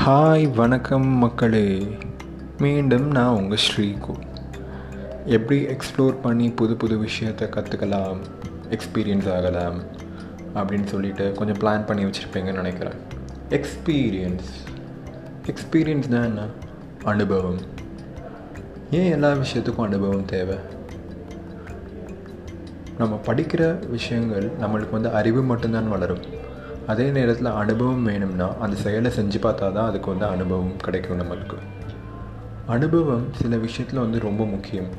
Hi வணக்கம் மக்களே. மீண்டும் நான் உங்கள் ஸ்ரீகு. எப்படி எக்ஸ்ப்ளோர் பண்ணி புது புது விஷயத்தை கற்றுக்கலாம் எக்ஸ்பீரியன்ஸ் ஆகலாம் அப்படின்னு சொல்லிட்டு கொஞ்சம் பிளான் பண்ணி வச்சுருப்பீங்கன்னு நினைக்கிறேன். எக்ஸ்பீரியன்ஸ் எக்ஸ்பீரியன்ஸ் தான் என்ன? அனுபவம். ஏன் எல்லா விஷயத்துக்கும் அனுபவம் தேவை? நம்ம படிக்கிற விஷயங்கள் நம்மளுக்கு வந்து அறிவு மட்டும்தான் வளரும். அதே நேரத்தில் அனுபவம் வேணும்னா அந்த செயலை செஞ்சு பார்த்தா தான் அதுக்கு வந்து அனுபவம் கிடைக்கும் நம்மளுக்கு. அனுபவம் சில விஷயத்தில் வந்து ரொம்ப முக்கியம்.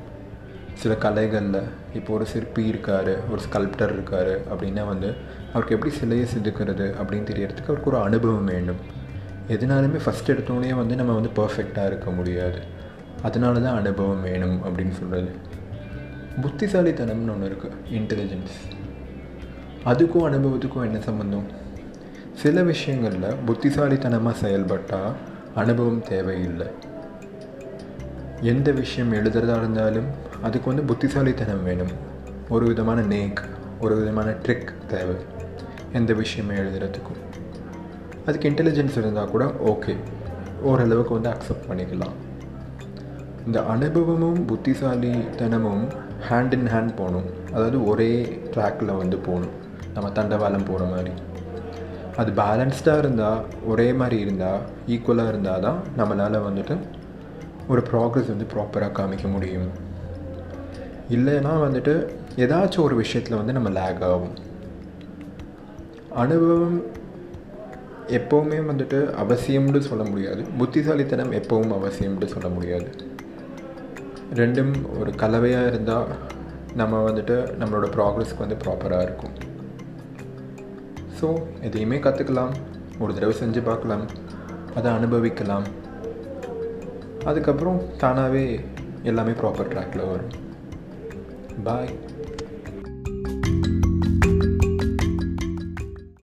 சில கலைகளில் இப்போ ஒரு சிற்பி இருக்கார் ஒரு ஸ்கல்ப்டர் இருக்கார் அப்படின்னா வந்து அவருக்கு எப்படி சிலையை செதுக்கிறது அப்படின்னு தெரியறதுக்கு அவருக்கு ஒரு அனுபவம் வேண்டும் எதுனாலுமே ஃபஸ்ட் எடுத்தோடனே வந்து நம்ம வந்து பர்ஃபெக்டாக இருக்க முடியாது. அதனால தான் அனுபவம் வேணும் அப்படின்னு சொல்கிறது புத்திசாலித்தனம்னு ஒன்று இருக்குது இன்டெலிஜென்ஸ் அதுக்கும் அனுபவத்துக்கும் என்ன சம்மந்தம் சில விஷயங்களில் புத்திசாலித்தனமாக செயல்பட்டால் அனுபவம் தேவையில்லை. எந்த விஷயம் எழுதுறதா இருந்தாலும் அதுக்கு வந்து புத்திசாலித்தனம் வேணும். ஒரு விதமான நேக் ஒரு விதமான ட்ரிக் தேவை. எந்த விஷயமே எழுதுறதுக்கும். அதுக்கு இன்டெலிஜென்ஸ் இருந்தால் கூட ஓகே ஓரளவுக்கு வந்து அக்செப்ட் பண்ணிக்கலாம். இந்த அனுபவமும் புத்திசாலித்தனமும் ஹேண்ட் இன் ஹேண்ட் போகணும். அதாவது ஒரே ட்ராக்கில் வந்து போகணும். நம்ம தண்டவாளம் போகிற மாதிரி. அது பேலன்ஸ்டாக இருந்தால் ஒரே மாதிரி இருந்தால் ஈக்குவலாக இருந்தால் தான் நம்மளால் வந்துட்டு ஒரு ப்ராக்ரஸ் வந்து ப்ராப்பராக காமிக்க முடியும். இல்லைன்னா வந்துட்டு ஏதாச்சும் ஒரு விஷயத்தில் வந்து நம்ம லேக் ஆகும். அனுபவம் எப்போவுமே வந்துட்டு அவசியம்னு சொல்ல முடியாது. புத்திசாலித்தனம் எப்போவும் அவசியம்னு சொல்ல முடியாது. ரெண்டும் ஒரு கலவையாக இருந்தால் நம்ம வந்துட்டு நம்மளோட ப்ராக்ரஸ்க்கு வந்து ப்ராப்பராக இருக்கும். ஸோ எதையுமே கற்றுக்கலாம் ஒரு தடவை செஞ்சு பார்க்கலாம் அதை அனுபவிக்கலாம். அதுக்கப்புறம் தானாகவே எல்லாமே ப்ராப்பர் ட்ராக்கில் வரும். பாய்